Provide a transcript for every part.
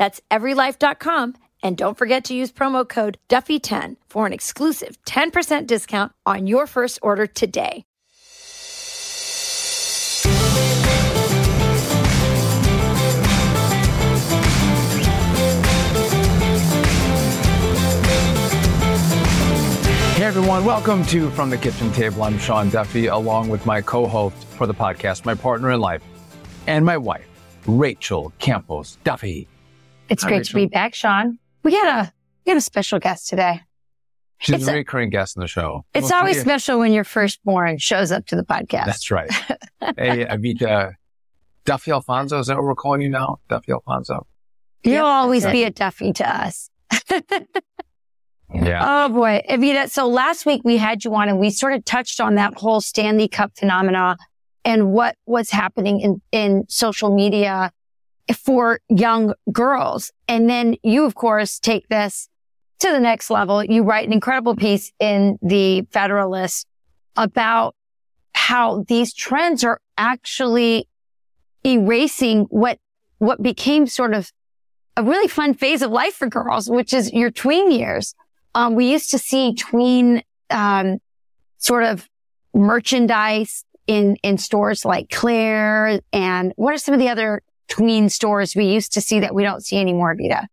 That's everylife.com. And don't forget to use promo code Duffy10 for an exclusive 10% discount on your first order today. Hey everyone, welcome to From the Kitchen Table. I'm Sean Duffy, along with my co-host for the podcast, my partner in life, and my wife, Rachel Campos Duffy. It's Hi, great Rachel. to be back, Sean. We got a we got a special guest today. She's It's a a- recurring guest in the show. It's Well, always special when your firstborn shows up to the podcast. That's right. hey, Evita Duffy Alfonso, is that what we're calling you now? Duffy Alfonso? You'll Yep, always that's be a Duffy to us. Yeah. Oh boy, Evita. So last week we had you on and we sort of touched on that whole Stanley Cup phenomena and what was happening in, in social media for young girls. And then you, of course, take this to the next level. You write an incredible piece in the Federalist about how these trends are actually erasing what, what became sort of a really fun phase of life for girls, which is your tween years. Um, we used to see tween, um, sort of merchandise in, in stores like Claire and what are some of the other tween stores we used to see that we don't see anymore, Vita?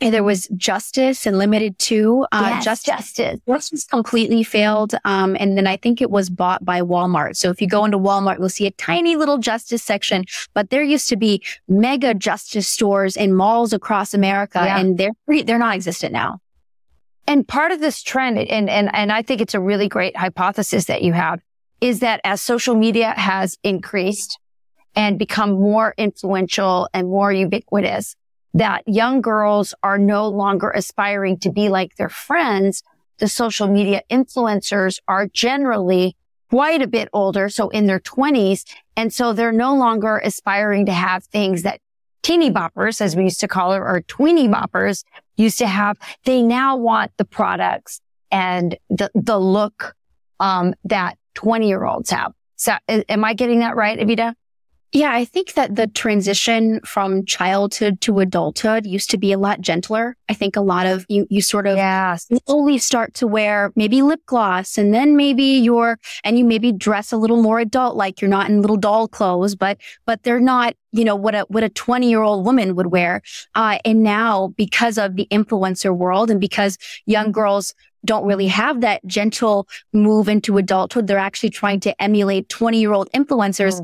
And there was Justice and Limited too. Uh, yes, Justice, Justice. Justice completely failed. Um, and then I think it was bought by Walmart. So if you go into Walmart, you'll see a tiny little Justice section, but there used to be mega Justice stores in malls across America Yeah. and they're they're non-existent now. And part of this trend, and, and, and I think it's a really great hypothesis that you have, is that as social media has increased and become more influential and more ubiquitous, that young girls are no longer aspiring to be like their friends. The social media influencers are generally quite a bit older, so in their twenties. And so they're no longer aspiring to have things that teeny boppers, as we used to call it, or tweeny boppers used to have. They now want the products and the, the look, um, that 20 year olds have. So am I getting that right, Evita? Yeah, I think that the transition from childhood to adulthood used to be a lot gentler. I think a lot of you, you sort of Yes. slowly start to wear maybe lip gloss and then maybe you're, and you maybe dress a little more adult, like you're not in little doll clothes, but, but they're not, you know, what a, what a 20 year old woman would wear. Uh, and now because of the influencer world and because young girls don't really have that gentle move into adulthood, they're actually trying to emulate 20 year old influencers.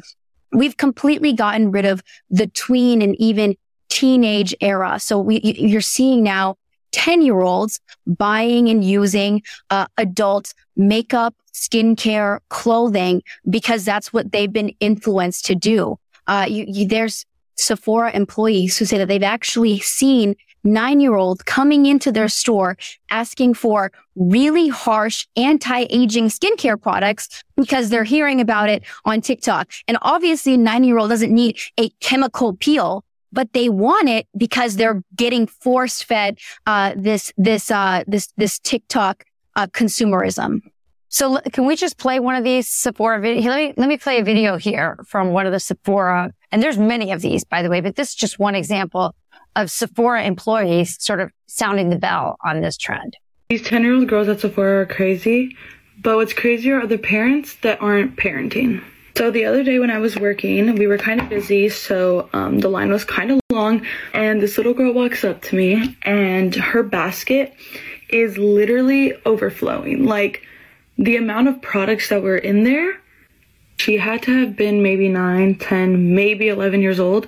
We've completely gotten rid of the tween and even teenage era. So we, you're seeing now 10 year olds buying and using uh, adult makeup, skincare, clothing, because that's what they've been influenced to do. Uh, you, you, there's Sephora employees who say that they've actually seen nine year old coming into their store asking for really harsh anti-aging skincare products because they're hearing about it on TikTok. And obviously a nine year old doesn't need a chemical peel but they want it because they're getting force fed uh, this this uh, this this TikTok uh, consumerism. So can we just play one of these Sephora videos? Let me, let me play a video here from one of the Sephora. And there's many of these, by the way, but this is just one example of Sephora employees sort of sounding the bell on this trend. These 10 year old girls at Sephora are crazy, but what's crazier are the parents that aren't parenting. So the other day when I was working, we were kind of busy, so um, the line was kind of long, and this little girl walks up to me, and her basket is literally overflowing. Like, the amount of products that were in there she had to have been maybe 9, 10, maybe 11 years old,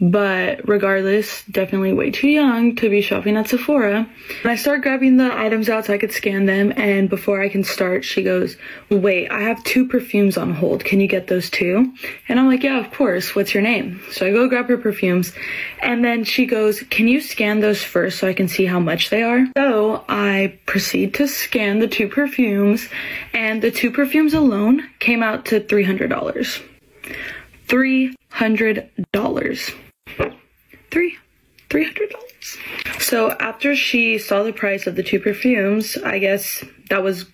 but regardless, definitely way too young to be shopping at Sephora. And I start grabbing the items out so I could scan them, and before I can start, she goes, Wait, I have two perfumes on hold. Can you get those too? And I'm like, Yeah, of course. What's your name? So I go grab her perfumes, and then she goes, Can you scan those first so I can see how much they are? So I proceed to scan the two perfumes, and the two perfumes alone came out to $300. $300. Three. $300. So after she saw the price of the two perfumes, I guess that was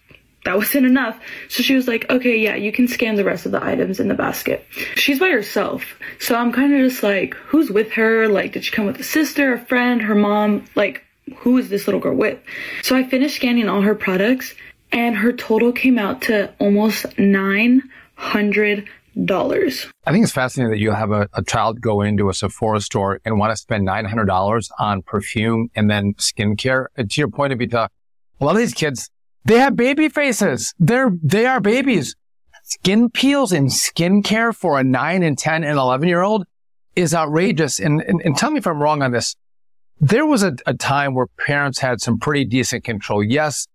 that wasn't enough. So she was like, okay, yeah, you can scan the rest of the items in the basket. She's by herself. So I'm kind of just like, who's with her? Like, did she come with a sister, a friend, her mom? Like, who is this little girl with? So I finished scanning all her products and her total came out to almost nine hundred dollars. I think it's fascinating that you have a, a, child go into a Sephora store and want to spend nine hundred dollars on perfume and then skincare. And to your point, Evita, a lot of these kids they have baby faces. They're they are babies. Skin peels and skincare for a nine and ten and eleven year old is outrageous. And, and, and tell me if I'm wrong on this. There was a, a time where parents had some pretty decent control. Yes,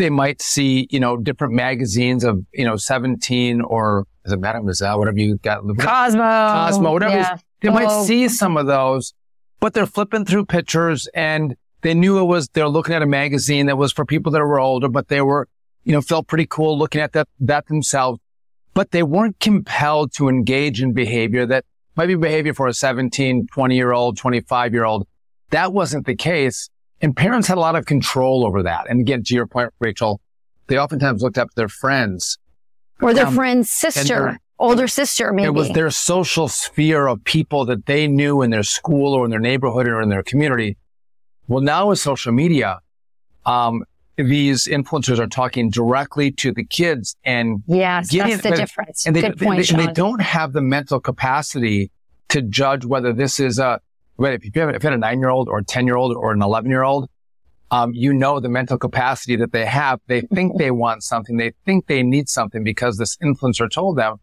they might see, you know, different magazines of, you know, 17 or is it Mademoiselle, whatever you got. Cosmo. Cosmo, whatever. Yeah. They oh. might see some of those, but they're flipping through pictures and they knew it was, they're looking at a magazine that was for people that were older, but they were, you know, felt pretty cool looking at that, that themselves, but they weren't compelled to engage in behavior that might be behavior for a 17, 20 year old, 25 year old. That wasn't the case. And parents had a lot of control over that. And again, to your point, Rachel, they oftentimes looked up to their friends. Or their um, friend's sister, older sister, maybe. It was their social sphere of people that they knew in their school or in their neighborhood or in their community. Well, now with social media, um, these influencers are talking directly to the kids and yes, getting, that's the difference. And they, Good point, they, they, don't have the mental capacity to judge whether this is a if you have, if you have a nine year old or a 10 year old or an 11 year old, um, you know the mental capacity that they have. They think they want something. They think they need something because this influencer told them.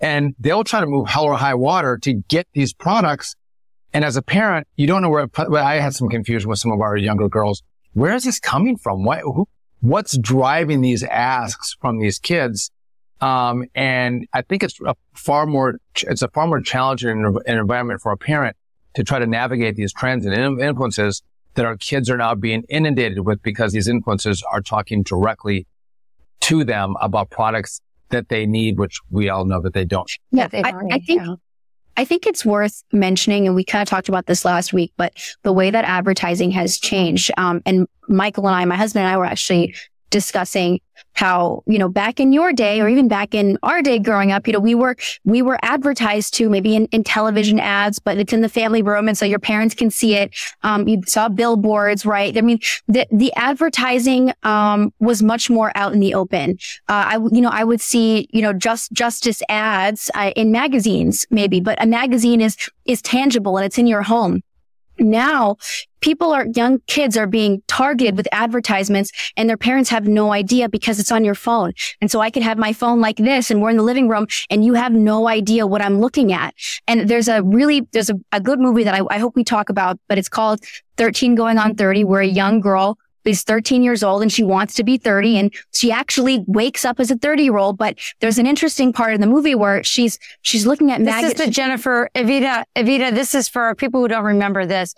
And they'll try to move hell or high water to get these products. And as a parent, you don't know where, I had some confusion with some of our younger girls. Where is this coming from? What, who, what's driving these asks from these kids? Um, and I think it's a far more, it's a far more challenging environment for a parent to try to navigate these trends and influences that our kids are now being inundated with because these influencers are talking directly to them about products that they need, which we all know that they don't. Yeah, they don't I, I think. I think it's worth mentioning, and we kind of talked about this last week, but the way that advertising has changed. Um, and Michael and I, my husband and I were actually discussing how, you know, back in your day or even back in our day growing up, you know, we were, we were advertised to maybe in, in television ads, but it's in the family room. And so your parents can see it. Um, you saw billboards, right? I mean, the, the advertising, um, was much more out in the open. Uh, I, you know, I would see, you know, just justice ads uh, in magazines, maybe, but a magazine is, is tangible and it's in your home now people are young kids are being targeted with advertisements and their parents have no idea because it's on your phone. And so I could have my phone like this and we're in the living room and you have no idea what I'm looking at. And there's a really, there's a, a good movie that I, I hope we talk about, but it's called 13 going on 30 where a young girl is 13 years old and she wants to be 30 and she actually wakes up as a 30 year old. But there's an interesting part in the movie where she's, she's looking at This is the Jennifer, Evita, Evita, this is for people who don't remember this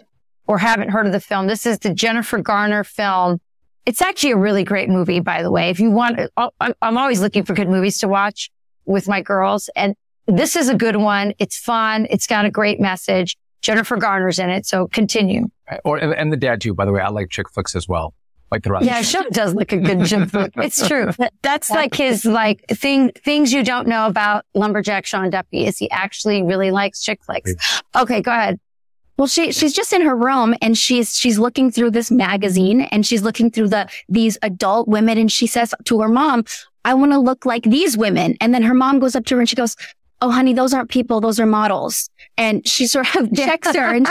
or haven't heard of the film. This is the Jennifer Garner film. It's actually a really great movie, by the way. If you want, oh, I'm always looking for good movies to watch with my girls. And this is a good one. It's fun. It's got a great message. Jennifer Garner's in it. So continue. Or, and the dad too, by the way. I like chick flicks as well like the rest. Yeah, Sean does look a good Jim It's true. That's like his like thing things you don't know about lumberjack Sean Duffy is he actually really likes chick flicks. Okay, go ahead. Well, she she's just in her room and she's she's looking through this magazine and she's looking through the these adult women and she says to her mom, "I want to look like these women." And then her mom goes up to her and she goes, "Oh, honey, those aren't people; those are models." And she sort of checks her. And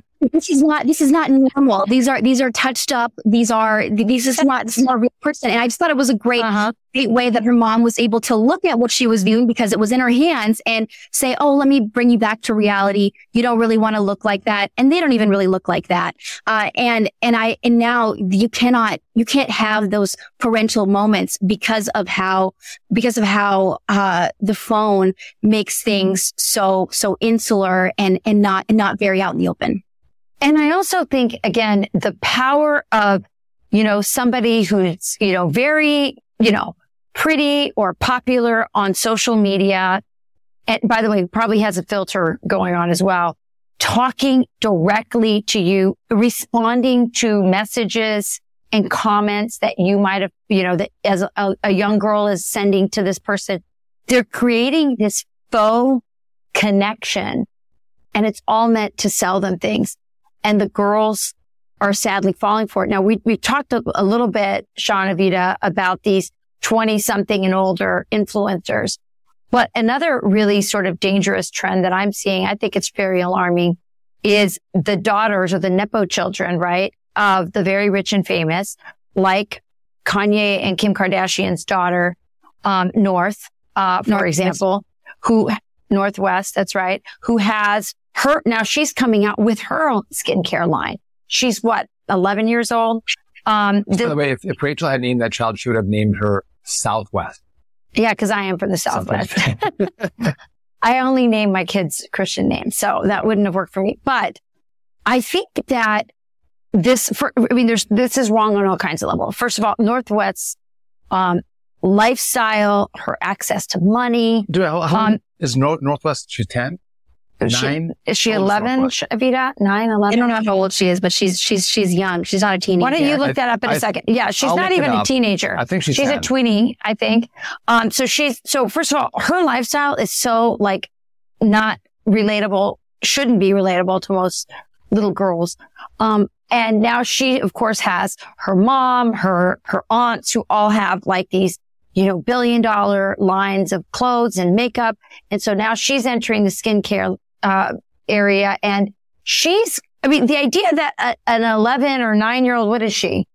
this is not this is not normal. These are these are touched up. These are these is not this is not a real person. And I just thought it was a great uh-huh. great way that her mom was able to look at what she was viewing because it was in her hands and say, "Oh, let me bring you back to reality. You don't really want to look like that." And they don't even really look like that. Uh, and and I and now you cannot you can't have those parental moments because of how because of how uh, the phone makes things so so insular and and not and not very out in the open. And I also think, again, the power of, you know, somebody who's, you know, very, you know, pretty or popular on social media. And by the way, probably has a filter going on as well. Talking directly to you, responding to messages and comments that you might have, you know, that as a, a young girl is sending to this person. They're creating this faux connection and it's all meant to sell them things and the girls are sadly falling for it. Now we, we talked a, a little bit, Sean Evita, about these 20 something and older influencers. But another really sort of dangerous trend that I'm seeing, I think it's very alarming, is the daughters or the Nepo children, right? Of the very rich and famous, like Kanye and Kim Kardashian's daughter, um, North, uh, for example, who Northwest, that's right, who has her, now she's coming out with her own skincare line. She's what, 11 years old? Um, the, By the way, if, if Rachel had named that child, she would have named her Southwest. Yeah, because I am from the Southwest. I only name my kids Christian names, so that wouldn't have worked for me. But I think that this, for, I mean, there's, this is wrong on all kinds of levels. First of all, Northwest's, um, lifestyle, her access to money. Do, how, how um, is North, Northwest, she's 10? Nine. She, is she 11, Evita? Nine, 11? I don't know how old she is, but she's, she's, she's young. She's not a teenager. Why don't you look that up in I, a second? Yeah. She's I'll not even a teenager. I think she's, she's 10. a tweenie, I think. Um, so she's, so first of all, her lifestyle is so like not relatable, shouldn't be relatable to most little girls. Um, and now she, of course, has her mom, her, her aunts who all have like these you know, billion dollar lines of clothes and makeup. And so now she's entering the skincare uh, area. And she's, I mean, the idea that a, an 11 or nine year old, what is she?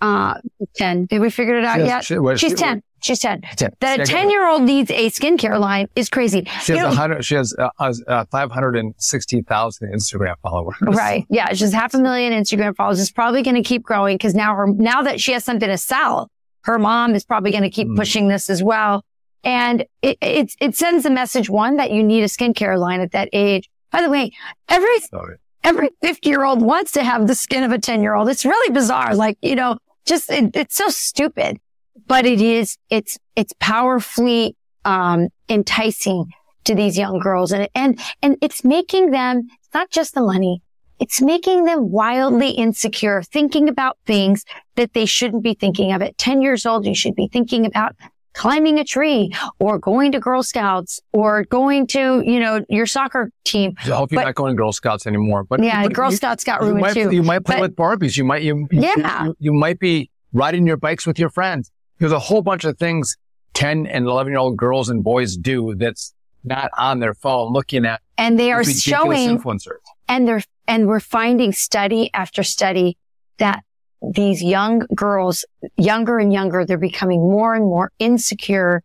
Uh, 10. Did we figure it out yet? She, she's she, 10. She's 10. 10. That a 10 year old needs a skincare line is crazy. She has, know, she has uh, uh, 560,000 Instagram followers. Right. Yeah. She's half a million Instagram followers. It's probably going to keep growing because now her, now that she has something to sell, her mom is probably going to keep mm. pushing this as well. And it, it, it sends a message, one, that you need a skincare line at that age. By the way, every, Sorry. every 50 year old wants to have the skin of a 10 year old. It's really bizarre. Like, you know, just, it, it's so stupid, but it is, it's, it's powerfully, um, enticing to these young girls. And, and, and it's making them, it's not just the money. It's making them wildly insecure, thinking about things that they shouldn't be thinking of. At 10 years old, you should be thinking about climbing a tree or going to Girl Scouts or going to, you know, your soccer team. I hope you're but, not going to Girl Scouts anymore. But yeah, but Girl you, Scouts got ruined you might, too. You might play but, with Barbies. You might, you, yeah. You, you, might be riding your bikes with your friends. There's a whole bunch of things 10 and 11 year old girls and boys do that's not on their phone looking at. And they are showing influencers. And they're, and we're finding study after study that these young girls, younger and younger, they're becoming more and more insecure.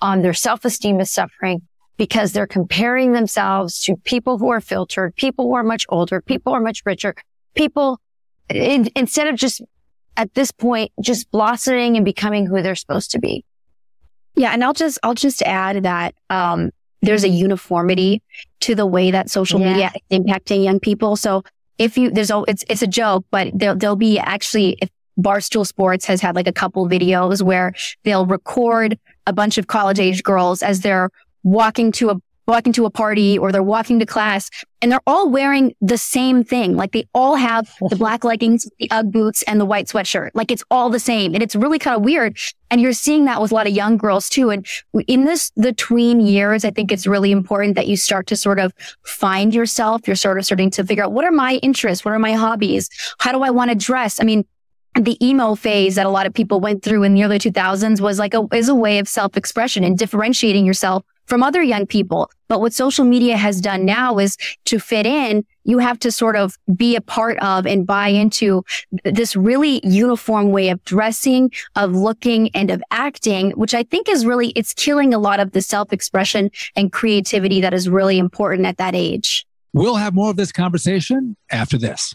Um, their self-esteem is suffering because they're comparing themselves to people who are filtered, people who are much older, people who are much richer, people in, instead of just at this point, just blossoming and becoming who they're supposed to be. Yeah. And I'll just, I'll just add that, um, there's a uniformity to the way that social yeah. media is impacting young people. So if you, there's a, it's, it's a joke, but there, there'll be actually, if Barstool Sports has had like a couple videos where they'll record a bunch of college age girls as they're walking to a walking to a party or they're walking to class and they're all wearing the same thing. Like they all have the black leggings, the Ugg boots and the white sweatshirt. Like it's all the same. And it's really kind of weird. And you're seeing that with a lot of young girls too. And in this, the tween years, I think it's really important that you start to sort of find yourself. You're sort of starting to figure out what are my interests? What are my hobbies? How do I want to dress? I mean, the emo phase that a lot of people went through in the early 2000s was like a, is a way of self-expression and differentiating yourself from other young people. But what social media has done now is to fit in, you have to sort of be a part of and buy into this really uniform way of dressing, of looking and of acting, which I think is really, it's killing a lot of the self-expression and creativity that is really important at that age. We'll have more of this conversation after this.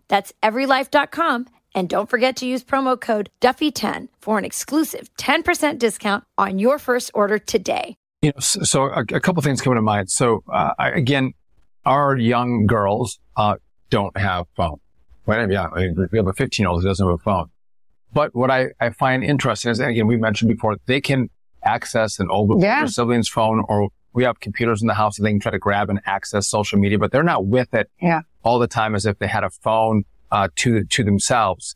That's everylife.com. And don't forget to use promo code Duffy10 for an exclusive 10% discount on your first order today. You know, so, so a, a, couple things come to mind. So uh, I, again, our young girls uh, don't have phone. Right? Yeah, I mean, we have a 15 year old who doesn't have a phone. But what I, I find interesting is, again, we mentioned before, they can access an older yeah. sibling's phone or we have computers in the house that they can try to grab and access social media, but they're not with it yeah. all the time as if they had a phone uh, to to themselves.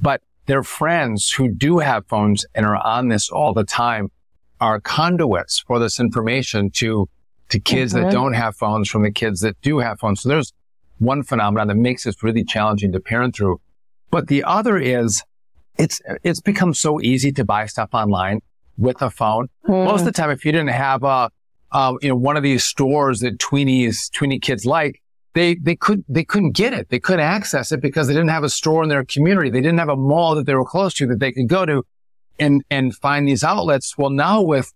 But their friends who do have phones and are on this all the time are conduits for this information to to kids mm-hmm. that don't have phones from the kids that do have phones. So there's one phenomenon that makes this really challenging to parent through. But the other is it's it's become so easy to buy stuff online with a phone. Mm. Most of the time, if you didn't have a um, you know, one of these stores that tweenies, tweenie kids like, they, they could, they couldn't get it. They couldn't access it because they didn't have a store in their community. They didn't have a mall that they were close to that they could go to and, and find these outlets. Well, now with,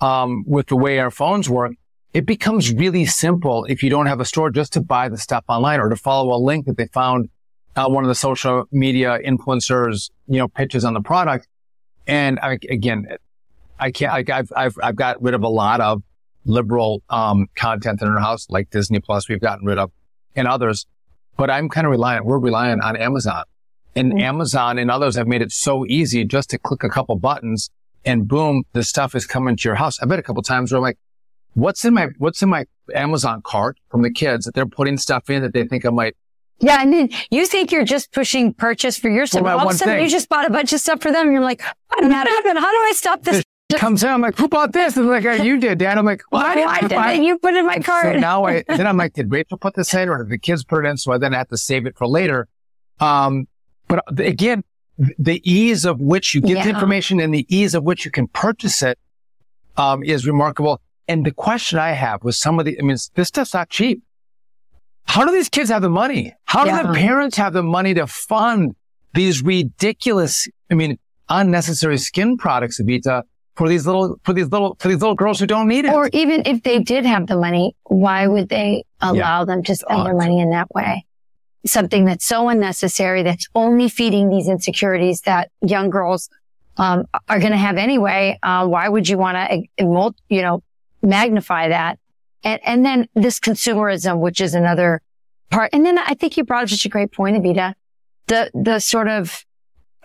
um, with the way our phones work, it becomes really simple if you don't have a store just to buy the stuff online or to follow a link that they found uh, one of the social media influencers, you know, pitches on the product. And I, again, I can't, I, I've, I've, I've got rid of a lot of liberal um, content in our house, like Disney Plus, we've gotten rid of, and others. But I'm kind of reliant. We're reliant on Amazon, and mm-hmm. Amazon and others have made it so easy just to click a couple buttons, and boom, the stuff is coming to your house. I bet a couple times where I'm like, "What's in my What's in my Amazon cart from the kids that they're putting stuff in that they think I might." Yeah, and then you think you're just pushing purchase for yourself. Well, all of a sudden, thing. you just bought a bunch of stuff for them. And you're like, how do How do I stop this comes in. I'm like, who bought this? And like, oh, you did, Dad. I'm like, well, I, did it. You put it in my cart. So now I, then I'm like, did Rachel put this in or did the kids put it in? So I then have to save it for later. Um, but again, the ease of which you get yeah. the information and the ease of which you can purchase it, um, is remarkable. And the question I have was some of the, I mean, this stuff's not cheap. How do these kids have the money? How yeah. do the parents have the money to fund these ridiculous, I mean, unnecessary skin products, Evita, for these little for these little for these little girls who don't need it. Or even if they did have the money, why would they allow yeah. them to spend their money in that way? Something that's so unnecessary that's only feeding these insecurities that young girls um, are going to have anyway. Uh, why would you want to, you know, magnify that? And and then this consumerism, which is another part. And then I think you brought up such a great point, Evita. The the sort of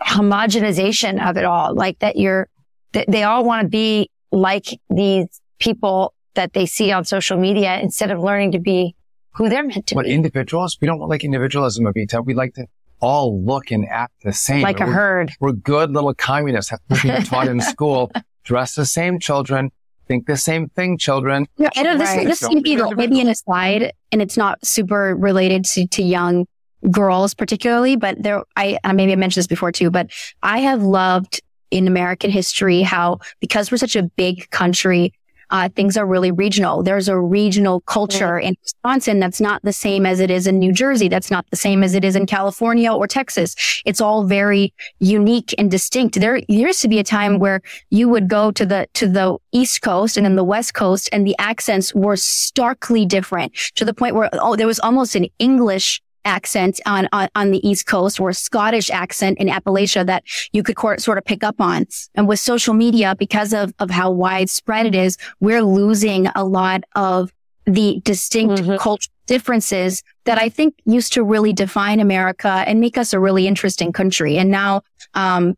homogenization of it all, like that you're they all want to be like these people that they see on social media instead of learning to be who they're meant to what, be. But individuals? We don't like individualism, Evita. We like to all look and act the same. Like a we're, herd. We're good little communists, have been taught in school. Dress the same children, think the same thing, children. Yeah, I know this, right. this may be maybe an aside, and it's not super related to, to young girls particularly, but there, I, I maybe I mentioned this before too, but I have loved in American history, how because we're such a big country, uh, things are really regional. There's a regional culture in Wisconsin that's not the same as it is in New Jersey. That's not the same as it is in California or Texas. It's all very unique and distinct. There, there used to be a time where you would go to the, to the East Coast and then the West Coast and the accents were starkly different to the point where, oh, there was almost an English accent on, on, on the East Coast or a Scottish accent in Appalachia that you could co- sort of pick up on. And with social media, because of, of how widespread it is, we're losing a lot of the distinct mm-hmm. cultural differences that I think used to really define America and make us a really interesting country. And now, um,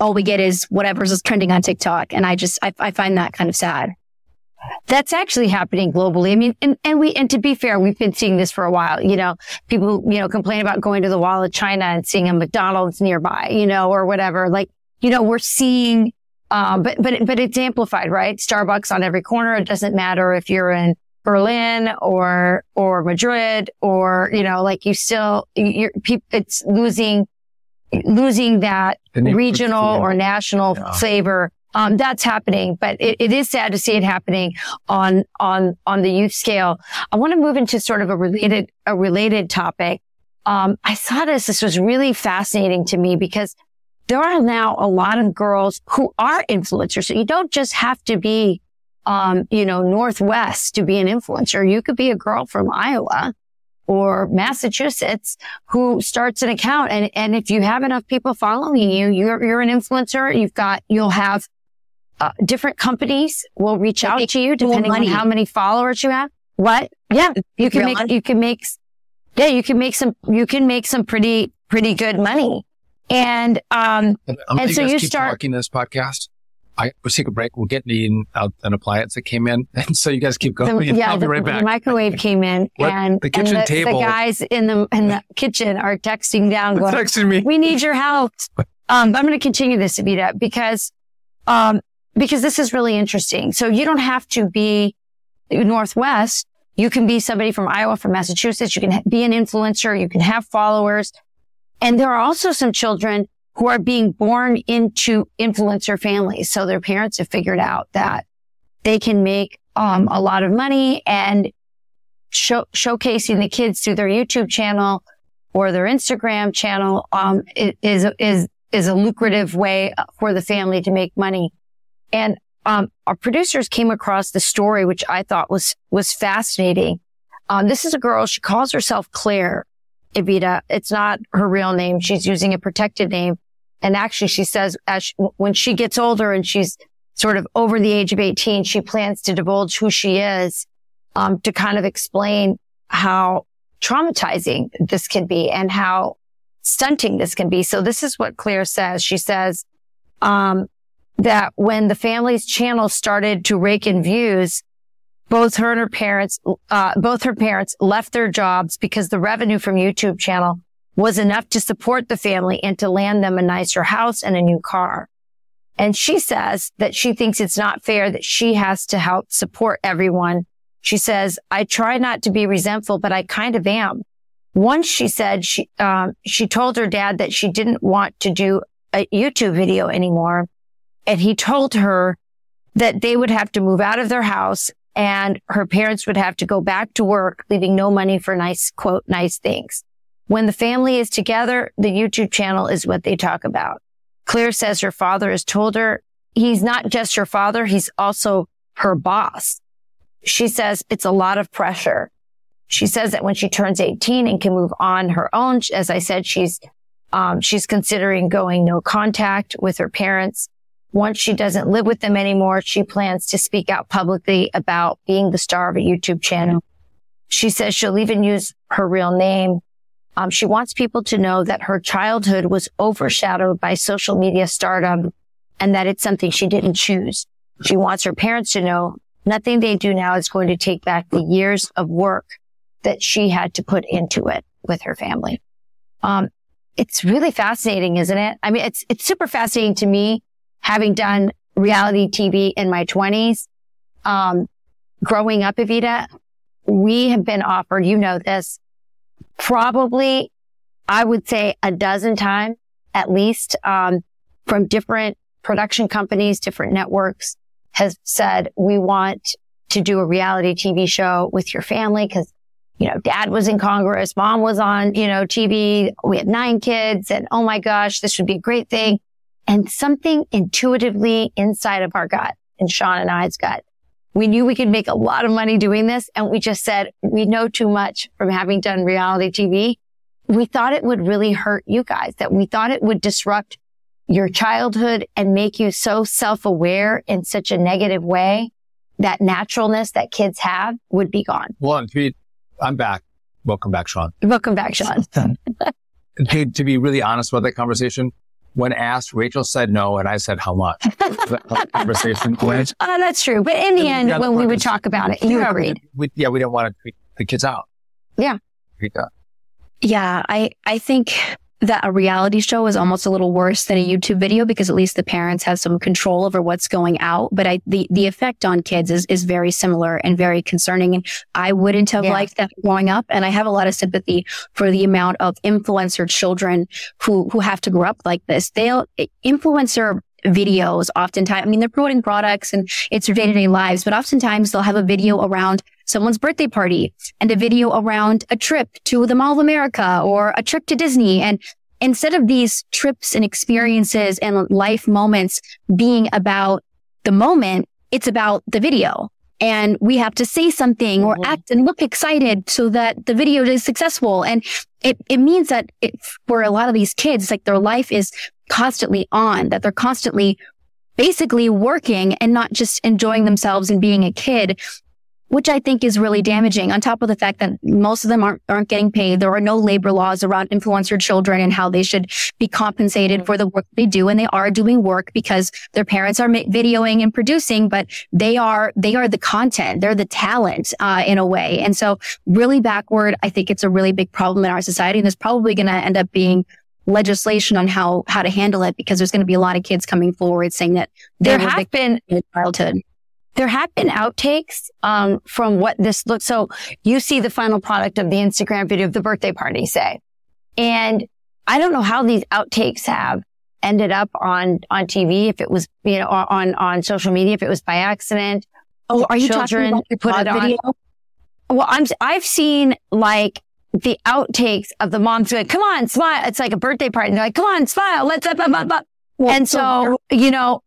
all we get is whatever's trending on TikTok. And I just, I, I find that kind of sad. That's actually happening globally. I mean, and, and we, and to be fair, we've been seeing this for a while. You know, people, you know, complain about going to the wall of China and seeing a McDonald's nearby, you know, or whatever. Like, you know, we're seeing, um, but, but, but it's amplified, right? Starbucks on every corner. It doesn't matter if you're in Berlin or, or Madrid or, you know, like you still, you're, it's losing, losing that regional or national yeah. flavor um, that's happening, but it, it is sad to see it happening on on on the youth scale. I want to move into sort of a related a related topic. Um, I saw this. This was really fascinating to me because there are now a lot of girls who are influencers. So you don't just have to be, um, you know, Northwest to be an influencer. You could be a girl from Iowa or Massachusetts who starts an account. And, and if you have enough people following you, you're, you're an influencer. You've got, you'll have uh, different companies will reach they out to you depending on how many followers you have. What? Yeah, you can make, money. you can make, yeah, you can make some, you can make some pretty, pretty good money. And, um, and, and so you start talking this podcast. I we'll take a break. We'll get the uh, an appliance that came in, and so you guys keep going. The, yeah, I'll the, be right back. The microwave came in, and the kitchen and the, table. The guys in the in the kitchen are texting down, going, texting me. We need your help. Um, I'm going to continue this, Evita, because um, because this is really interesting. So you don't have to be Northwest. You can be somebody from Iowa, from Massachusetts. You can be an influencer. You can have followers. And there are also some children who are being born into influencer families. So their parents have figured out that they can make um, a lot of money and show, showcasing the kids through their YouTube channel or their Instagram channel um, is is is a lucrative way for the family to make money. And um, our producers came across the story, which I thought was was fascinating. Um, this is a girl. She calls herself Claire Evita. It's not her real name. She's using a protected name. And actually, she says as she, when she gets older and she's sort of over the age of 18, she plans to divulge who she is um, to kind of explain how traumatizing this can be and how stunting this can be. So this is what Claire says. She says, um, that when the family's channel started to rake in views, both her and her parents, uh, both her parents left their jobs because the revenue from YouTube channel was enough to support the family and to land them a nicer house and a new car. And she says that she thinks it's not fair that she has to help support everyone. She says, I try not to be resentful, but I kind of am. Once she said she, um, she told her dad that she didn't want to do a YouTube video anymore and he told her that they would have to move out of their house and her parents would have to go back to work, leaving no money for nice, quote, nice things. When the family is together, the YouTube channel is what they talk about. Claire says her father has told her he's not just her father, he's also her boss. She says it's a lot of pressure. She says that when she turns 18 and can move on her own, as I said, she's, um, she's considering going no contact with her parents. Once she doesn't live with them anymore, she plans to speak out publicly about being the star of a YouTube channel. She says she'll even use her real name. Um, she wants people to know that her childhood was overshadowed by social media stardom and that it's something she didn't choose. She wants her parents to know nothing they do now is going to take back the years of work that she had to put into it with her family. Um, it's really fascinating, isn't it? I mean, it's, it's super fascinating to me having done reality TV in my twenties, um, growing up, Evita, we have been offered, you know this, probably, I would say a dozen times at least, um, from different production companies, different networks has said, we want to do a reality TV show with your family because you know, dad was in Congress, mom was on, you know, TV. We had nine kids and oh my gosh, this would be a great thing and something intuitively inside of our gut and Sean and I's gut. We knew we could make a lot of money doing this. And we just said, we know too much from having done reality TV we thought it would really hurt you guys, that we thought it would disrupt your childhood and make you so self-aware in such a negative way that naturalness that kids have would be gone. Well, and to be, I'm back. Welcome back, Sean. Welcome back, Sean. to, to be really honest about that conversation, when asked, Rachel said no, and I said how much. that conversation went. Oh, that's true. But in the end, the when we would talk about it, you yeah, agreed. We, yeah, we didn't want to tweak the kids out. Yeah. Tweak. Yeah, I, I think that a reality show is almost a little worse than a YouTube video because at least the parents have some control over what's going out. But I, the, the effect on kids is, is very similar and very concerning. And I wouldn't have Yeah. liked that growing up. And I have a lot of sympathy for the amount of influencer children who, who have to grow up like this. They'll influencer videos oftentimes. I mean, they're promoting products and it's their day to day lives, but oftentimes they'll have a video around someone's birthday party and a video around a trip to the Mall of America or a trip to Disney. And instead of these trips and experiences and life moments being about the moment, it's about the video. And we have to say something or mm-hmm. act and look excited so that the video is successful. And it, it means that it, for a lot of these kids, like their life is constantly on, that they're constantly basically working and not just enjoying themselves and being a kid which I think is really damaging on top of the fact that most of them aren't, aren't getting paid. There are no labor laws around influencer children and how they should be compensated for the work they do. And they are doing work because their parents are videoing and producing, but they are, they are the content. They're the talent, uh, in a way. And so really backward, I think it's a really big problem in our society. And there's probably going to end up being legislation on how, how to handle it because there's going to be a lot of kids coming forward saying that they There have been in childhood. There have been outtakes um, from what this looks. So you see the final product of the Instagram video of the birthday party, say, and I don't know how these outtakes have ended up on on TV. If it was you know or on on social media, if it was by accident. Oh, are you Children talking about the put it pod on- video? Well, I'm I've seen like the outtakes of the moms going, "Come on, smile!" It's like a birthday party. And they're like, "Come on, smile! Let's." Blah, blah, blah. and so you know,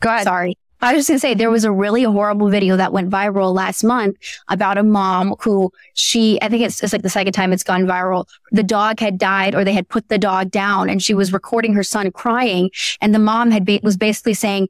go ahead. Sorry. I was just going to say there was a really horrible video that went viral last month about a mom who she, I think it's, it's like the second time it's gone viral. The dog had died or they had put the dog down and she was recording her son crying. And the mom had ba- was basically saying,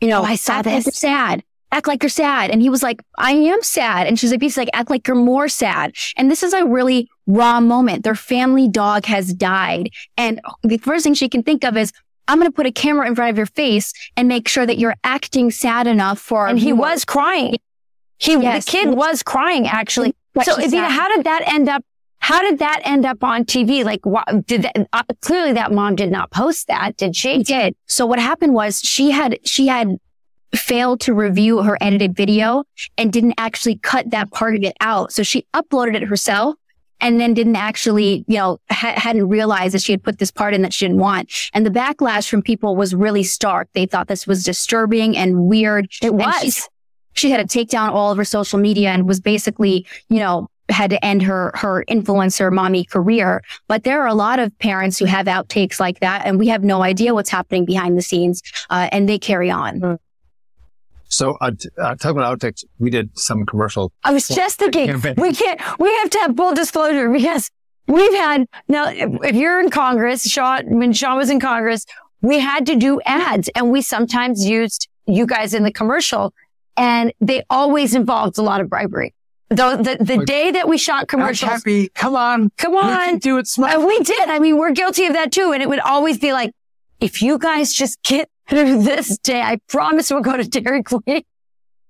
you know, Oh, I saw like this. sad. Act like you're sad. And he was like, I am sad. And she's like, he's like, act like you're more sad. And this is a really raw moment. Their family dog has died. And the first thing she can think of is, I'm going to put a camera in front of your face and make sure that you're acting sad enough for. and he was crying. He, Yes. the kid was crying actually. But so, Evita, how did that end up? How did that end up on TV? Like, what did that? Uh, clearly, that mom did not post that, did She she? did. So what happened was she had she had failed to review her edited video and didn't actually cut that part of it out. So she uploaded it herself and then didn't actually, you know, ha- hadn't realized that she had put this part in that she didn't want. And the backlash from people was really stark. They thought this was disturbing and weird. It was. she- she had to take down all of her social media and was basically, you know, had to end her her influencer mommy career. But there are a lot of parents who have outtakes like that, and we have no idea what's happening behind the scenes, uh, and they carry on. So, uh, uh, talking about outtakes, we did some commercial. I was just thinking Campaign. we can't. We have to have full disclosure because we've had now. If, you're in Congress, Sean, when Sean was in Congress, we had to do ads, and we sometimes used you guys in the commercial, and they always involved a lot of bribery. Though the the Like, day that we shot commercials, happy. Come on. come on, do it smart. And we did. I mean, we're guilty of that too. And it would always be like, if you guys just get through this day, I promise we'll go to Dairy Queen.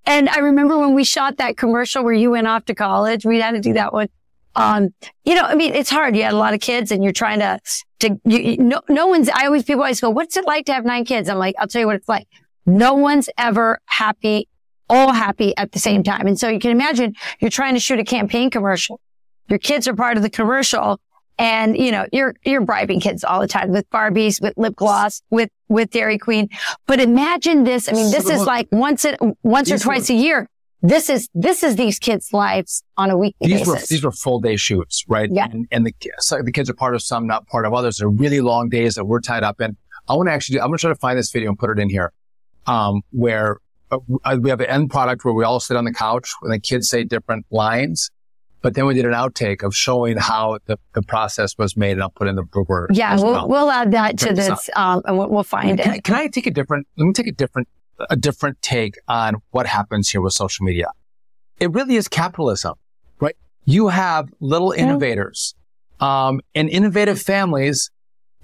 And I remember when we shot that commercial where you went off to college, we had to do that one. Um, you know, I mean, it's hard. You had a lot of kids and you're trying to, to, you- no, no one's, I always, people always go, what's it like to have nine kids? I'm like, I'll tell you what it's like. No one's ever happy, all happy at the same time. And so you can imagine you're trying to shoot a campaign commercial. Your kids are part of the commercial and, you know, you're, you're bribing kids all the time with Barbies, with lip gloss, with, with Dairy Queen. But imagine this. I mean, this So is like once, it, once or twice were- a year. This is, this is these kids' lives on a weekly These were, basis. these were full day shoots, right? Yeah. And, and the, so the kids are part of some, not part of others. They're really long days that we're tied up in. I want to actually, do, I'm going to try to find this video and put it in here. Um, where uh, we have an end product where we all sit on the couch and the kids say different lines. But then we did an outtake of showing how the, the process was made, and I'll put in the word. Yeah, we'll, well. we'll add that to this um, and we'll, we'll find Can, it. can I take a different? Let me take a different a different take on what happens here with social media. It really is capitalism, right? You have little innovators um, and innovative families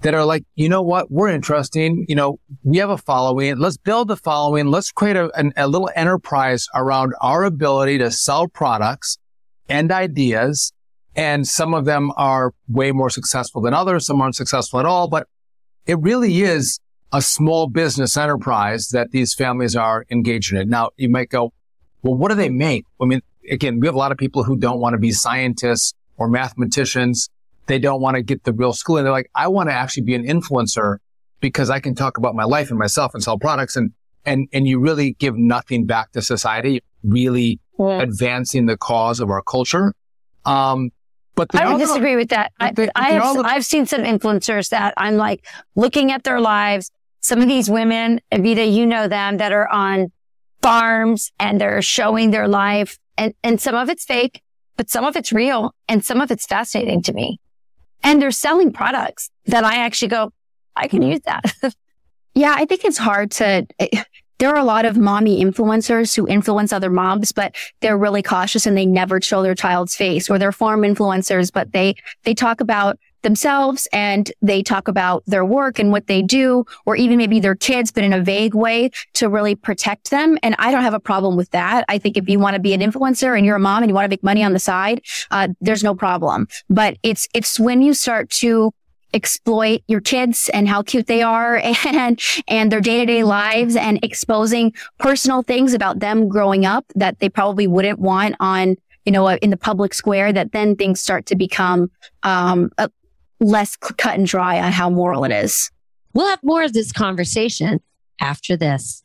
that are like, you know what, we're interesting. You know, we have a following. Let's build a following. Let's create a, an, a little enterprise around our ability to sell products and ideas. And some of them are way more successful than others. Some aren't successful at all, but it really is a small business enterprise that these families are engaged in. Now, you might go, well, what do they make? I mean, again, we have a lot of people who don't want to be scientists or mathematicians. They don't want to get the real schooling. They're like, I want to actually be an influencer because I can talk about my life and myself and sell products. And, and, and you really give nothing back to society, really Yeah. advancing the cause of our culture. Um, but I they're would all- disagree with that. I, they, I have, all- I've seen some influencers that I'm like looking at their lives. Some of these women, Evita, you know them that are on farms and they're showing their life and, and some of it's fake, but some of it's real and some of it's fascinating to me. And they're selling products that I actually go, I can use that. Yeah, I think it's hard to. There are a lot of mommy influencers who influence other moms, but they're really cautious and they never show their child's face. Or they're farm influencers, but they they talk about themselves and they talk about their work and what they do, or even maybe their kids, but in a vague way to really protect them. And I don't have a problem with that. I think if you want to be an influencer and you're a mom and you want to make money on the side, uh, there's no problem. But it's it's when you start to exploit your kids and how cute they are and and their day-to-day lives and exposing personal things about them growing up that they probably wouldn't want on you know in the public square that then things start to become um less cut and dry on how moral it is We'll have more of this conversation after this.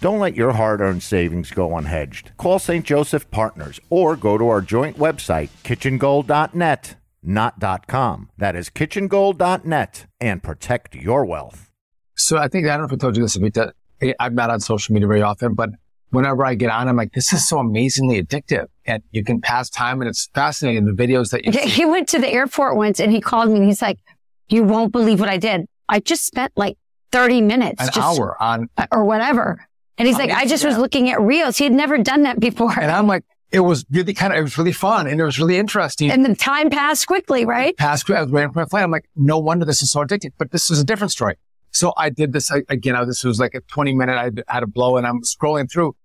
Don't let your hard earned savings go unhedged. Call St. Joseph Partners or go to our joint website, kitchengold.net, not .com. That is kitchengold.net and protect your wealth. So I think I don't know if I told you this, Evita. Eh, I'm not on social media very often, but whenever I get on, I'm like, this is so amazingly addictive, and you can pass time, and it's fascinating. The videos that you Yeah, see. he went to the airport once and he called me and he's like, you won't believe what I did. I just spent like 30 minutes. an just- hour on, Or whatever. And he's like, oh, I just was looking at reels. He had never done that before. and I'm like, it was really kind of, it was really fun, and it was really interesting. And the time passed quickly, right? past, I was waiting for my flight. I'm like, no wonder this is so addictive. But this is a different story. So I did this I- again. I, this was like a 20 minute. I had a blow, and I'm scrolling through,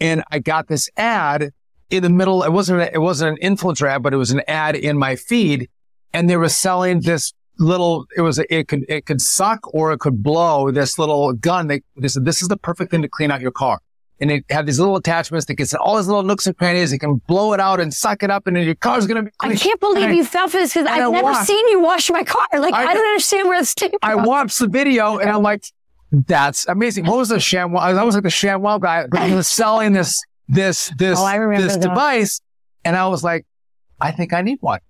and I got this ad in the middle. It wasn't. A, it wasn't an influencer ad, but it was an ad in my feed, and they were selling this little. It was. A, it could. It could suck or it could blow. This little gun. They, they said this is the perfect thing to clean out your car. And it had these little attachments that gets all these little nooks and crannies. You can blow it out and suck it up, and then your car's gonna be. clean. I can't believe And you fell for this because I I've never seen you wash my car. Like, I, I- don't understand where this came I watched the video and I'm like, that's amazing. What was the ShamWow? i was like the ShamWow guy who was selling this, this, this, Oh, this that. device. And I was like, I think I need one.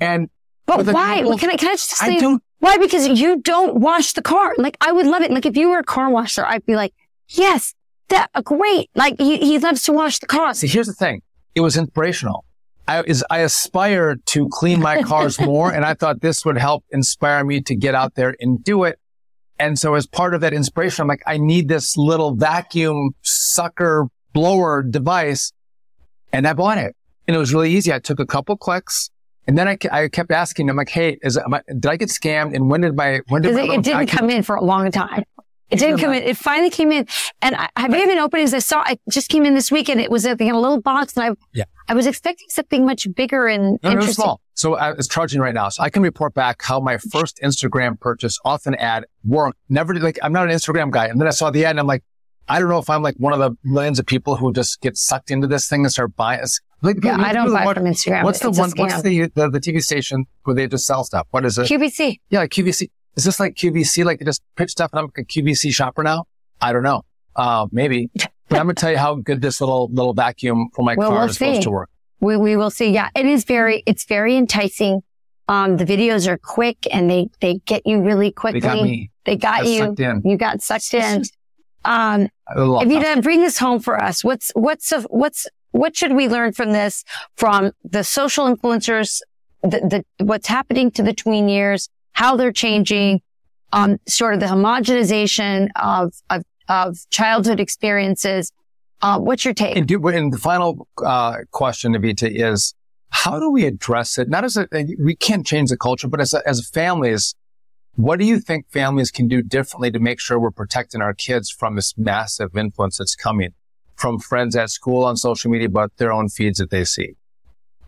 And But But the why? can I, can I just I say don't, why? Because you don't wash the car. Like, I would love it. Like, if you were a car washer, I'd be like, yes, that uh, great. Like, he, he loves to wash the car. see, here's the thing. It was inspirational. I is, I aspire to clean my cars more. and I thought this would help inspire me to get out there and do it. And so as part of that inspiration, I'm like, I need this little vacuum sucker blower device. And I bought it. And it was really easy. I took a couple clicks and then I, I kept asking, I'm like, Hey, is am I, did I get scammed? And when did my, when did my it, it didn't come in for a long time. It didn't come in. It finally came in. And I, I may have openings. I saw, it just came in this weekend. It was in a little box and I, Yeah. I was expecting something much bigger and No, interesting. small. So I was charging right now. So I can report back how my first Instagram purchase off an ad worked. Never did, like, I'm not an Instagram guy. And then I saw the ad and I'm like, I don't know if I'm like one of the millions of people who just get sucked into this thing and start buying. Like, Yeah, I don't buy what- from Instagram. What's the one? What's the, the the TV station where they just sell stuff? What is it? QVC. yeah, like QVC. Is this like QVC? Like they just pitch stuff and I'm like a QVC shopper now? I don't know. Uh, maybe. But I'm gonna tell you how good this little little vacuum for my Well, car we'll is supposed to work. We, we will see. Yeah, it is very, it's very enticing. Um, the videos are quick and they, they get you really quickly. They got me. They got Got you. in. You got sucked in. Um, if you to bring this home for us, what's, what's, a, what's, what should we learn from this from the social influencers, the, the, what's happening to the tween years, how they're changing, um, sort of the homogenization of, of, of childhood experiences. Uh, what's your take? And, do, and the final uh, question, Evita, is how do we address it? Not as a, we can't change the culture, but as a, as families, what do you think families can do differently to make sure we're protecting our kids from this massive influence that's coming from friends at school on social media, but their own feeds that they see?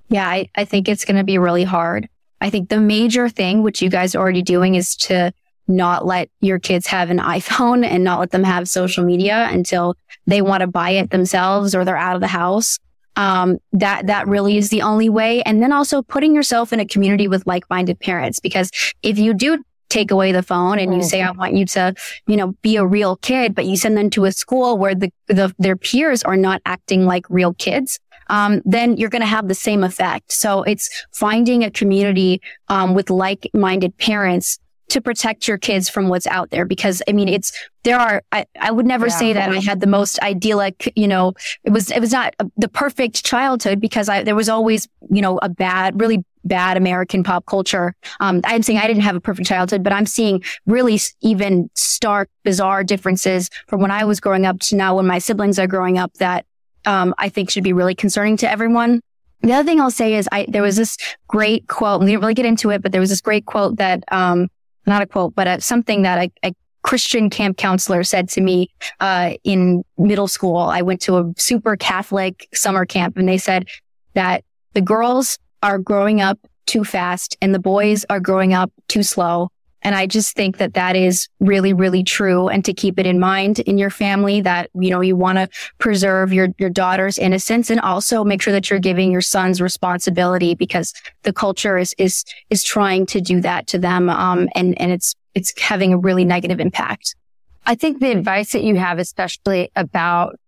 Yeah, I, I think it's going to be really hard. I think the major thing, which you guys are already doing, is to not let your kids have an iPhone and not let them have social media until they want to buy it themselves or they're out of the house. Um, that, that really is the only way. And then also putting yourself in a community with like-minded parents, because if you do take away the phone and you say, I want you to, you know, be a real kid, but you send them to a school where the, the their peers are not acting like real kids, um, then you're going to have the same effect. So it's finding a community um, with like-minded parents to protect your kids from what's out there. Because I mean, it's there are. I, I would never Yeah. say that I had the most idyllic. You know, it was it was not a, the perfect childhood because I there was always you know a bad, really bad American pop culture. Um, I'm saying I didn't have a perfect childhood, but I'm seeing really even stark, bizarre differences from when I was growing up to now when my siblings are growing up that um, I think should be really concerning to everyone. The other thing I'll say is I, there was this great quote, we didn't really get into it, but there was this great quote that, um, not a quote, but uh, something that a, a Christian camp counselor said to me, uh, in middle school. I went to a super Catholic summer camp and they said that the girls are growing up too fast and the boys are growing up too slow. And I just think that that is really, really true. And to keep it in mind in your family that, you know, you want to preserve your, your daughter's innocence and also make sure that you're giving your sons responsibility because the culture is, is, is trying to do that to them. Um, and, and it's, it's having a really negative impact. I think the advice that you have, especially about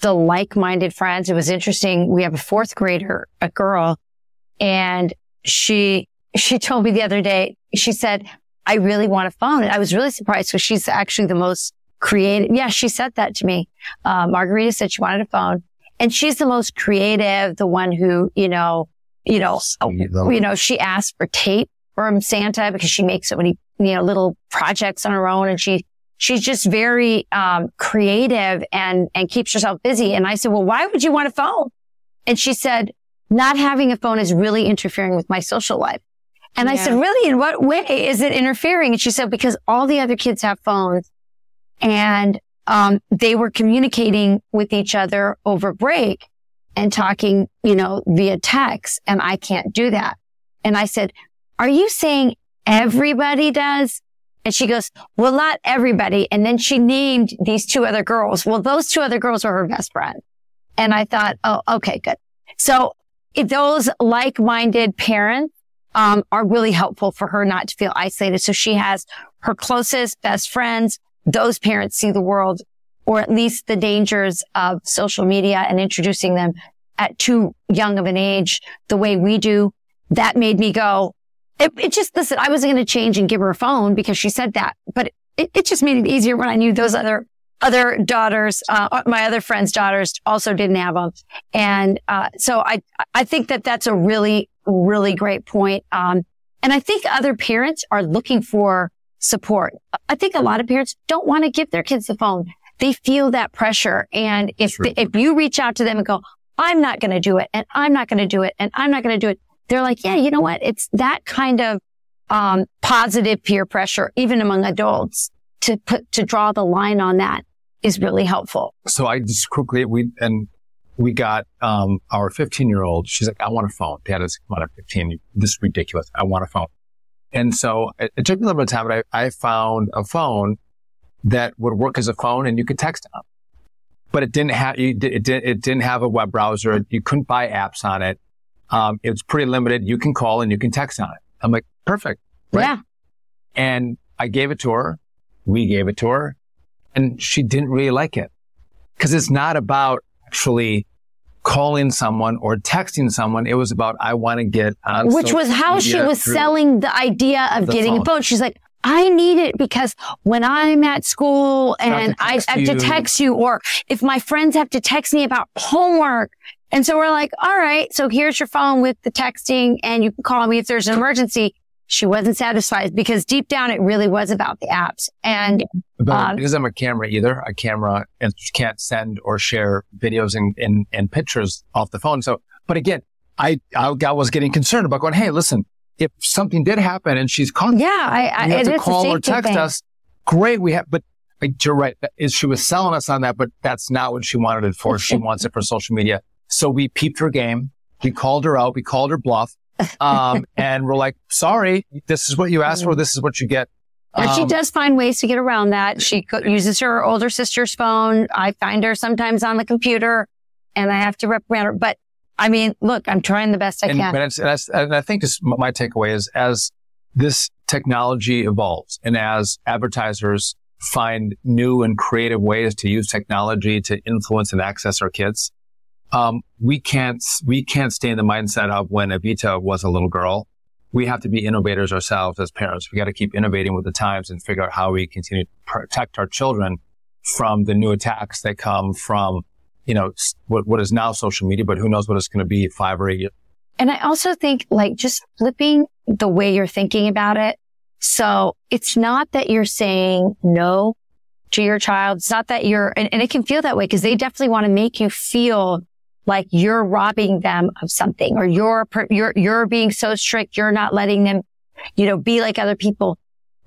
the like-minded friends, it was interesting. We have a fourth grader, a girl, and she, she told me the other day, she said, I really want a phone. And I was really surprised because she's actually the most creative. Yeah, she said that to me. Uh, Margarita said she wanted a phone and she's the most creative, the one who, you know, you know, you know, she asked for tape from Santa because she makes so many, you know, little projects on her own and she, she's just very, um, creative and, and keeps herself busy. And I said, well, why would you want a phone? And she said, not having a phone is really interfering with my social life. And I said, really? In what way is it interfering? And she said, because all the other kids have phones and, um, they were communicating with each other over break and talking, you know, via text. And I can't do that. And I said, are you saying everybody does? And she goes, well, not everybody. And then she named these two other girls. Well, those two other girls were her best friend. And I thought, oh, okay, good. So if those like-minded parents, um, are really helpful for her not to feel isolated. So she has her closest best friends. Those parents see the world or at least the dangers of social media and introducing them at too young of an age the way we do. That made me go, it, it just, listen, I wasn't going to change and give her a phone because she said that, but it, it just made it easier when I knew those other, other daughters, uh, my other friends' daughters also didn't have them. And, uh, so I, I think that that's a really, really great point. Um, and I think other parents are looking for support. I think a lot of parents don't want to give their kids the phone. They feel that pressure. And if, True. if you reach out to them and go, I'm not going to do it and I'm not going to do it and I'm not going to do it, they're like, yeah, you know what? It's that kind of, um, positive peer pressure, even among adults to put, to draw the line on that is really helpful. So I just quickly, we, and we got, um, our 15 year old. She's like, I want a phone. Dad is, come on, I'm 15. This is ridiculous. I want a phone. And so it, it took me a little bit of time, but I, I found a phone that would work as a phone and you could text on. But it didn't have, it, did, it didn't have a web browser. You couldn't buy apps on it. Um, it was pretty limited. You can call and you can text on it. I'm like, perfect. Right? Yeah. And I gave it to her. We gave it to her and she didn't really like it because it's not about actually calling someone or texting someone. It was about, I want to get on. Which was how she was selling the idea of getting phone. a phone. She's like, I need it because when I'm at school and I have to text you, or if my friends have to text me about homework. And so we're like, all right, so here's your phone with the texting and you can call me if there's an emergency she wasn't satisfied because deep down it really was about the apps. And but um, because I'm a camera either, a camera and can't send or share videos and, and, and pictures off the phone. So, but again, I, I, I was getting concerned about going, Hey, listen, if something did happen and she's calling, yeah, I, I have to call or text thing. us. Great. We have, but you're right. Is she was selling us on that, but that's not what she wanted it for. she wants it for social media. So we peeped her game. We called her out. We called her bluff. Um, and we're like, sorry, this is what you asked for. This is what you get. And she um, does find ways to get around that. She co- uses her older sister's phone. I find her sometimes on the computer and I have to reprimand her. But I mean, look, I'm trying the best I and, can. And, and, I think this, my takeaway is as this technology evolves and as advertisers find new and creative ways to use technology to influence and access our kids, um, we can't we can't stay in the mindset of when Evita was a little girl. We have to be innovators ourselves as parents. We got to keep innovating with the times and figure out how we continue to protect our children from the new attacks that come from, you know, what, what is now social media, but who knows what it's going to be five or eight years. And I also think like just flipping the way you're thinking about it. So it's not that you're saying no to your child. It's not that you're, and, and it can feel that way because they definitely want to make you feel like you're robbing them of something or you're, you're, you're being so strict. You're not letting them, you know, be like other people.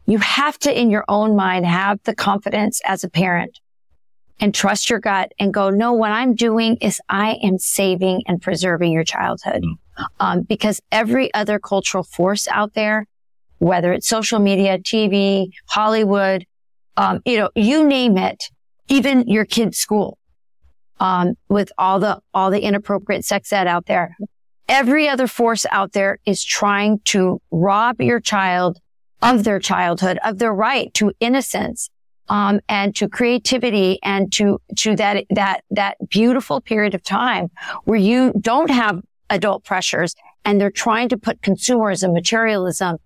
You have to, in your own mind, have the confidence as a parent and trust your gut and go, no, what I'm doing is I am saving and preserving your childhood. Mm. Um, because every other cultural force out there, whether it's social media, TV, Hollywood, um, you know, you name it, even your kid's school, um, with all the, all the inappropriate sex ed out there. Every other force out there is trying to rob your child of their childhood, of their right to innocence, um, and to creativity and to, to that, that, that beautiful period of time where you don't have adult pressures and they're trying to put consumerism, materialism,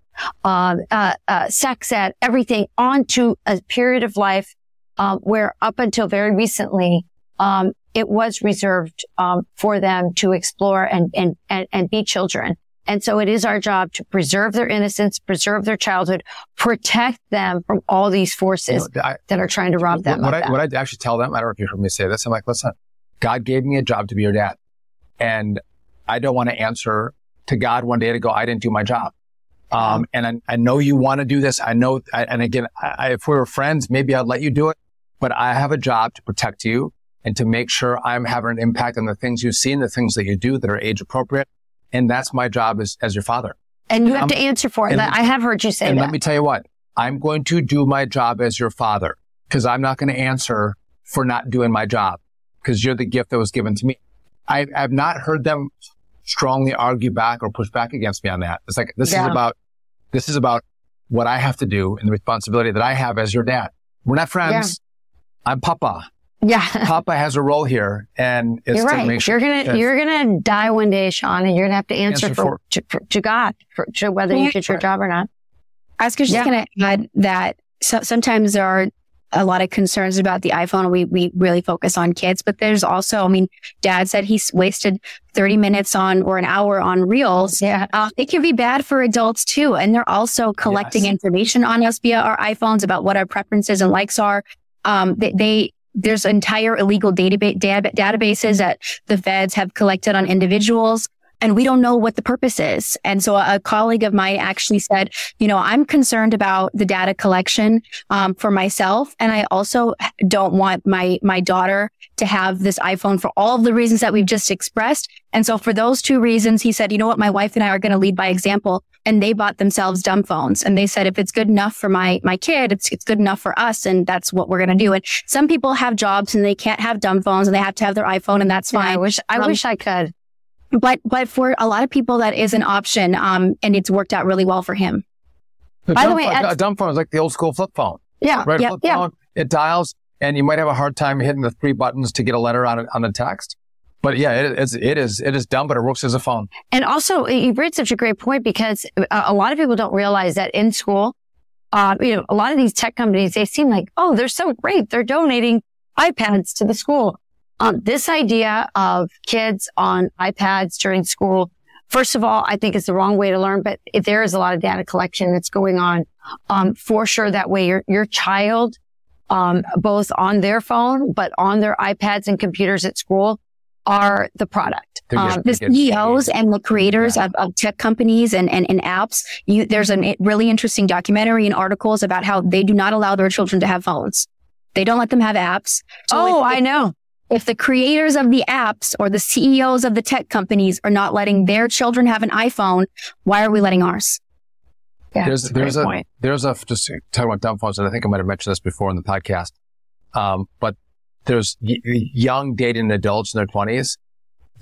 uh, uh, uh, sex ed, everything onto a period of life, um, where up until very recently, um, it was reserved um, for them to explore and, and, and, and be children. And so it is our job to preserve their innocence, preserve their childhood, protect them from all these forces you know, I, that are trying to rob them. What, I, what I actually tell them, I don't know if you heard me say this. I'm like, listen, God gave me a job to be your dad. And I don't want to answer to God one day to go, I didn't do my job. Um, and I, I, know you want to do this. I know, I, and again, I, if we were friends, maybe I'd let you do it, but I have a job to protect you and to make sure I'm having an impact on the things you see and the things that you do that are age appropriate. And that's my job as, as your father. And you have to answer for it. I have heard you say that and that. let me tell you what, I'm going to do my job as your father because I'm not going to answer for not doing my job because you're the gift that was given to me. I, have not heard them strongly argue back or push back against me on that. It's like, this yeah. is about, this is about what I have to do and the responsibility that I have as your dad. We're not friends. Yeah. I'm Papa. Yeah. Papa has a role here and it's you're right. Sure, you're gonna, you're gonna die one day, Sean, and you're gonna have to answer, answer for, for, to, for, to, God for, to whether you did your job or not. I was just yeah. gonna add that so, sometimes there are a lot of concerns about the iPhone. We, we really focus on kids, but there's also, I mean, dad said he's wasted 30 minutes on or an hour on reels. Yeah. Uh, it can be bad for adults too. And they're also collecting yes. information on us via our iPhones about what our preferences and likes are. Um, they, they there's entire illegal database databases that the feds have collected on individuals. And we don't know what the purpose is. And so a colleague of mine actually said, you know, I'm concerned about the data collection um, for myself, and I also don't want my my daughter to have this iPhone for all of the reasons that we've just expressed. And so for those two reasons, he said, you know what, my wife and I are going to lead by example. And they bought themselves dumb phones. And they said, if it's good enough for my, my kid, it's, it's good enough for us. And that's what we're going to do. And some people have jobs and they can't have dumb phones and they have to have their iPhone and that's fine. Yeah, I wish, I um, wish I could. But, but for a lot of people, that is an option. Um, and it's worked out really well for him. By the way, phone, a dumb phone is like the old school flip phone. Yeah. Right. Yeah, flip yeah. phone. It dials and you might have a hard time hitting the three buttons to get a letter on on a text. But yeah, it is it is it is dumb, but it works as a phone. And also, you raised such a great point because a, a lot of people don't realize that in school, uh, you know, a lot of these tech companies they seem like oh they're so great, they're donating iPads to the school. Um, this idea of kids on iPads during school, first of all, I think is the wrong way to learn. But if there is a lot of data collection that's going on, um, for sure, that way your your child um, both on their phone, but on their iPads and computers at school are the product. Um, the CEOs and the creators yeah. of, of, tech companies and, and, and apps, you, there's a really interesting documentary and articles about how they do not allow their children to have phones. They don't let them have apps. So oh, if, I know. If the creators of the apps or the CEOs of the tech companies are not letting their children have an iPhone, why are we letting ours? Yeah, there's there's a point. there's a just talking about dumb phones, and I think I might have mentioned this before in the podcast. Um, but there's y- young dating adults in their twenties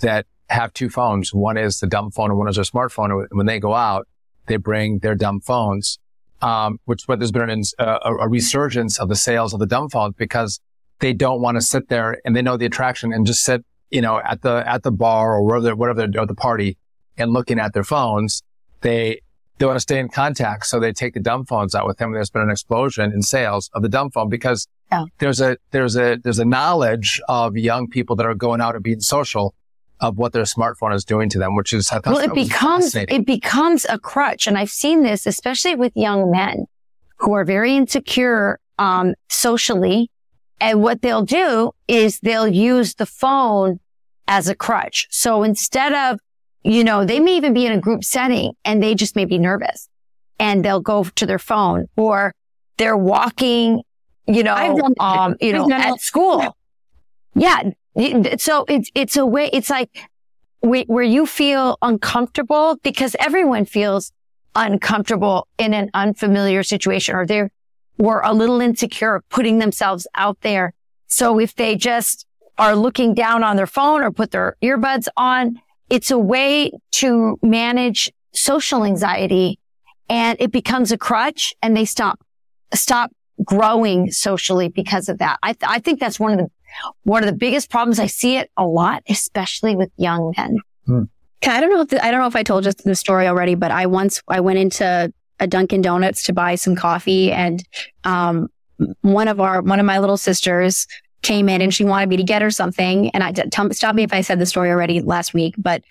that have two phones. One is the dumb phone, and one is their smartphone. And when they go out, they bring their dumb phones. Um, which but there's been an, uh, a resurgence of the sales of the dumb phones because they don't want to sit there and they know the attraction and just sit, you know, at the at the bar or wherever whatever they're, or the party and looking at their phones. They they want to stay in contact. So they take the dumb phones out with them. There's been an explosion in sales of the dumb phone because yeah. there's a, there's a, there's a knowledge of young people that are going out and being social of what their smartphone is doing to them, which is, well, it becomes, it becomes a crutch. And I've seen this, especially with young men who are very insecure, um, socially. And what they'll do is they'll use the phone as a crutch. So instead of you know, they may even be in a group setting and they just may be nervous and they'll go to their phone or they're walking, you know, um, you know, at school. Yeah. So it's, it's a way, it's like where you feel uncomfortable because everyone feels uncomfortable in an unfamiliar situation or they were a little insecure putting themselves out there. So if they just are looking down on their phone or put their earbuds on, it's a way to manage social anxiety and it becomes a crutch and they stop, stop growing socially because of that. I, th- I think that's one of the, one of the biggest problems. I see it a lot, especially with young men. Hmm. I don't know if the, I don't know if I told you the story already, but I once I went into a Dunkin' Donuts to buy some coffee, and um, one of our one of my little sisters came in and she wanted me to get her something. And I tell, stop me if I said the story already last week, but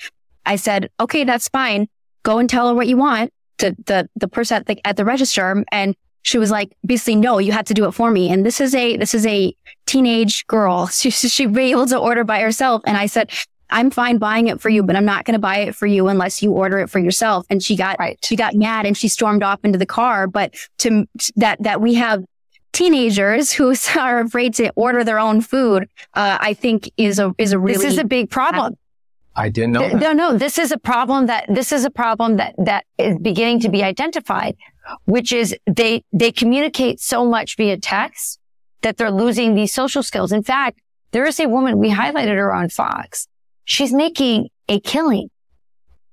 I said, okay, that's fine. Go and tell her what you want to the, the person at the, at the register. And she was like, basically, no, you have to do it for me. And this is a, this is a teenage girl. She, she'd be able to order by herself. And I said, I'm fine buying it for you, but I'm not going to buy it for you unless you order it for yourself. And she got, right. she got mad and she stormed off into the car. But to that, that we have teenagers who are afraid to order their own food, uh, I think is a is a really this is a big problem. I didn't know. No, no, this is a problem that this is a problem that that is beginning to be identified, which is they they communicate so much via text that they're losing these social skills. In fact, there is a woman we highlighted her on Fox. She's making a killing.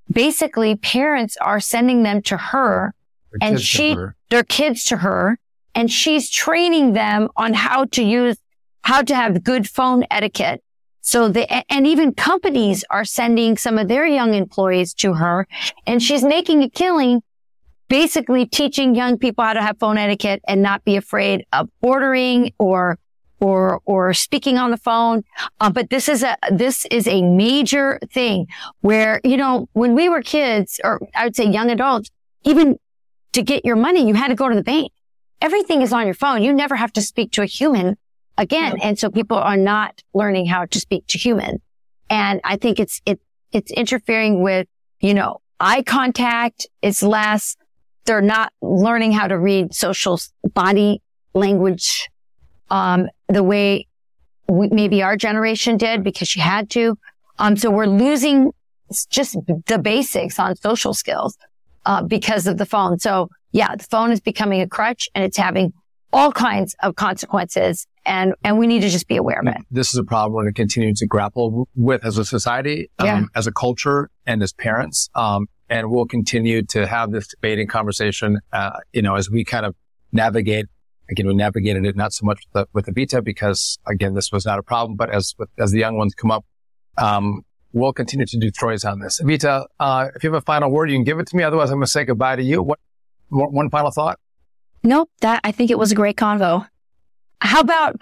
Basically, parents are sending them to her, and she her. their kids to her, and she's training them on how to use, how to have good phone etiquette. So the, and even companies are sending some of their young employees to her and she's making a killing basically teaching young people how to have phone etiquette and not be afraid of ordering or or or speaking on the phone. Uh, but this is a this is a major thing where you know when we were kids, or I would say young adults, even to get your money, you had to go to the bank everything is on your phone. You never have to speak to a human again. And so people are not learning how to speak to human. And I think it's, it, It's interfering with, you know, eye contact. It's less. They're not learning how to read social body language, um, the way we, maybe our generation did because she had to. Um, so we're losing just the basics on social skills, uh, because of the phone. So yeah, the phone is becoming a crutch and it's having all kinds of consequences and, and we need to just be aware of it. This is a problem we're going to continue to grapple with as a society, um, Yeah. as a culture and as parents. Um, and we'll continue to have this debate and conversation, uh, you know, as we kind of navigate. Again, we navigated it not so much with the, with the Vita because again, this was not a problem, but as, with, as the young ones come up, um, we'll continue to do stories on this. Vita, uh, if you have a final word, you can give it to me. Otherwise, I'm going to say goodbye to you. What, one one final thought? Nope. That I think it was a great convo. How about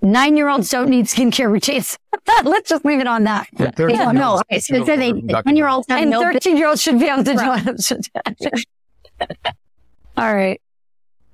nine year olds don't need skincare routines? Let's just leave it on that. Yeah, no, okay, so they, when you're And no 13 year olds should be able to do it. All right.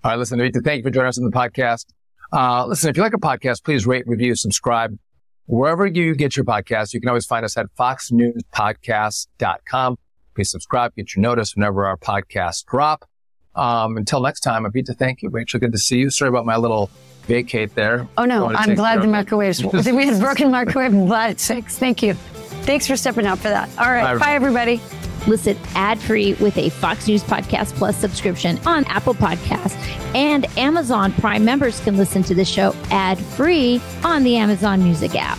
All right, listen, Evita, thank you for joining us on the podcast. Uh, listen, if you like a podcast, please rate, review, subscribe. Wherever you get your podcast, you can always find us at foxnewspodcast.com. Please subscribe, get your notice whenever our podcasts drop. Um, until next time, Evita, thank you. Rachel, good to see you. Sorry about my little vacate there. Oh no, I'm glad the microwave's, we had broken microwave. It's fixed. Thank you. Thanks for stepping out for that. All right. Bye, Bye, everybody. Listen ad free with a Fox News Podcast Plus subscription on Apple Podcasts. And Amazon Prime members can listen to the show ad free on the Amazon Music app.